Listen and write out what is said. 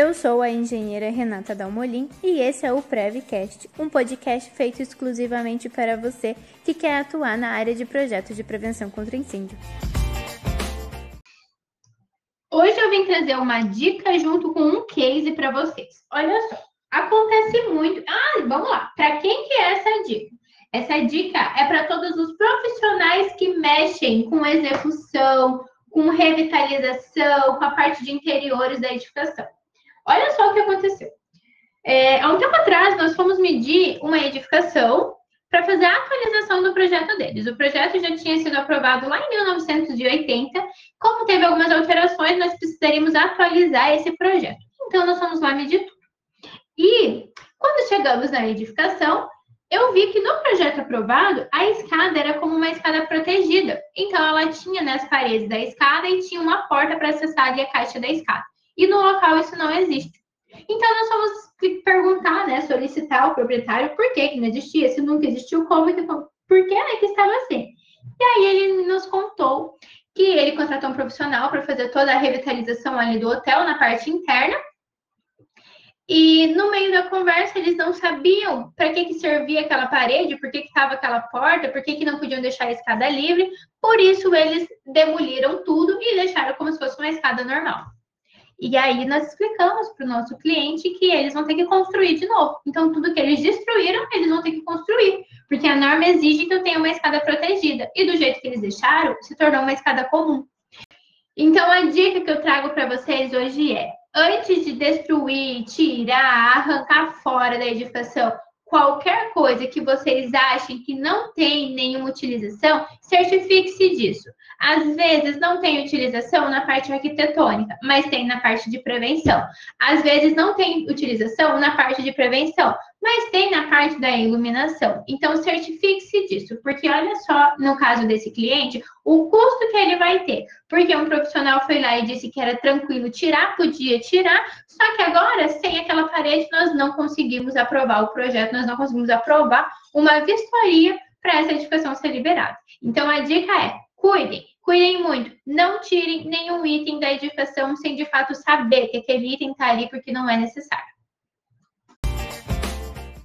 Eu sou a engenheira Renata Dalmolin e esse é o Prevcast, um podcast feito exclusivamente para você que quer atuar na área de projetos de prevenção contra incêndio. Hoje eu vim trazer uma dica junto com um case para vocês. Olha só, acontece muito. Ah, vamos lá. Para quem que é essa dica? Essa dica é para todos os profissionais que mexem com execução, com revitalização, com a parte de interiores da edificação. Olha só o que aconteceu. É, há um tempo atrás, nós fomos medir uma edificação para fazer a atualização do projeto deles. O projeto já tinha sido aprovado lá em 1980. Como teve algumas alterações, nós precisaríamos atualizar esse projeto. Então, nós fomos lá medir tudo. E, quando chegamos na edificação, eu vi que no projeto aprovado, a escada era como uma escada protegida. Então, ela tinha nas paredes da escada e tinha uma porta para acessar ali a caixa da escada. E no local isso não existe. Então, nós vamos perguntar, né, solicitar ao proprietário por que, que não existia, se nunca existiu, como que, por que, né, que estava assim. E aí ele nos contou que ele contratou um profissional para fazer toda a revitalização ali do hotel na parte interna. E no meio da conversa eles não sabiam para que, que servia aquela parede, por que estava aquela porta, por que, que não podiam deixar a escada livre. Por isso eles demoliram tudo e deixaram como se fosse uma escada normal. E aí nós explicamos para o nosso cliente que eles vão ter que construir de novo. Então, tudo que eles destruíram, eles vão ter que construir, porque a norma exige que eu tenha uma escada protegida. E do jeito que eles deixaram, se tornou uma escada comum. Então, a dica que eu trago para vocês hoje é: antes de destruir, tirar, arrancar fora da edificação qualquer coisa que vocês achem que não tem nenhuma utilização, certifique-se disso. Às vezes não tem utilização na parte arquitetônica, mas tem na parte de prevenção. Às vezes não tem utilização na parte de prevenção, mas tem na parte da iluminação. Então, certifique-se disso, porque olha só, no caso desse cliente, o custo que ele vai ter. Porque um profissional foi lá e disse que era tranquilo tirar, podia tirar, só que agora, sem aquela parede, nós não conseguimos aprovar o projeto, nós não conseguimos aprovar uma vistoria para essa edificação ser liberada. Então, a dica é: cuidem, cuidem muito, não tirem nenhum item da edificação sem de fato saber que aquele item está ali porque não é necessário.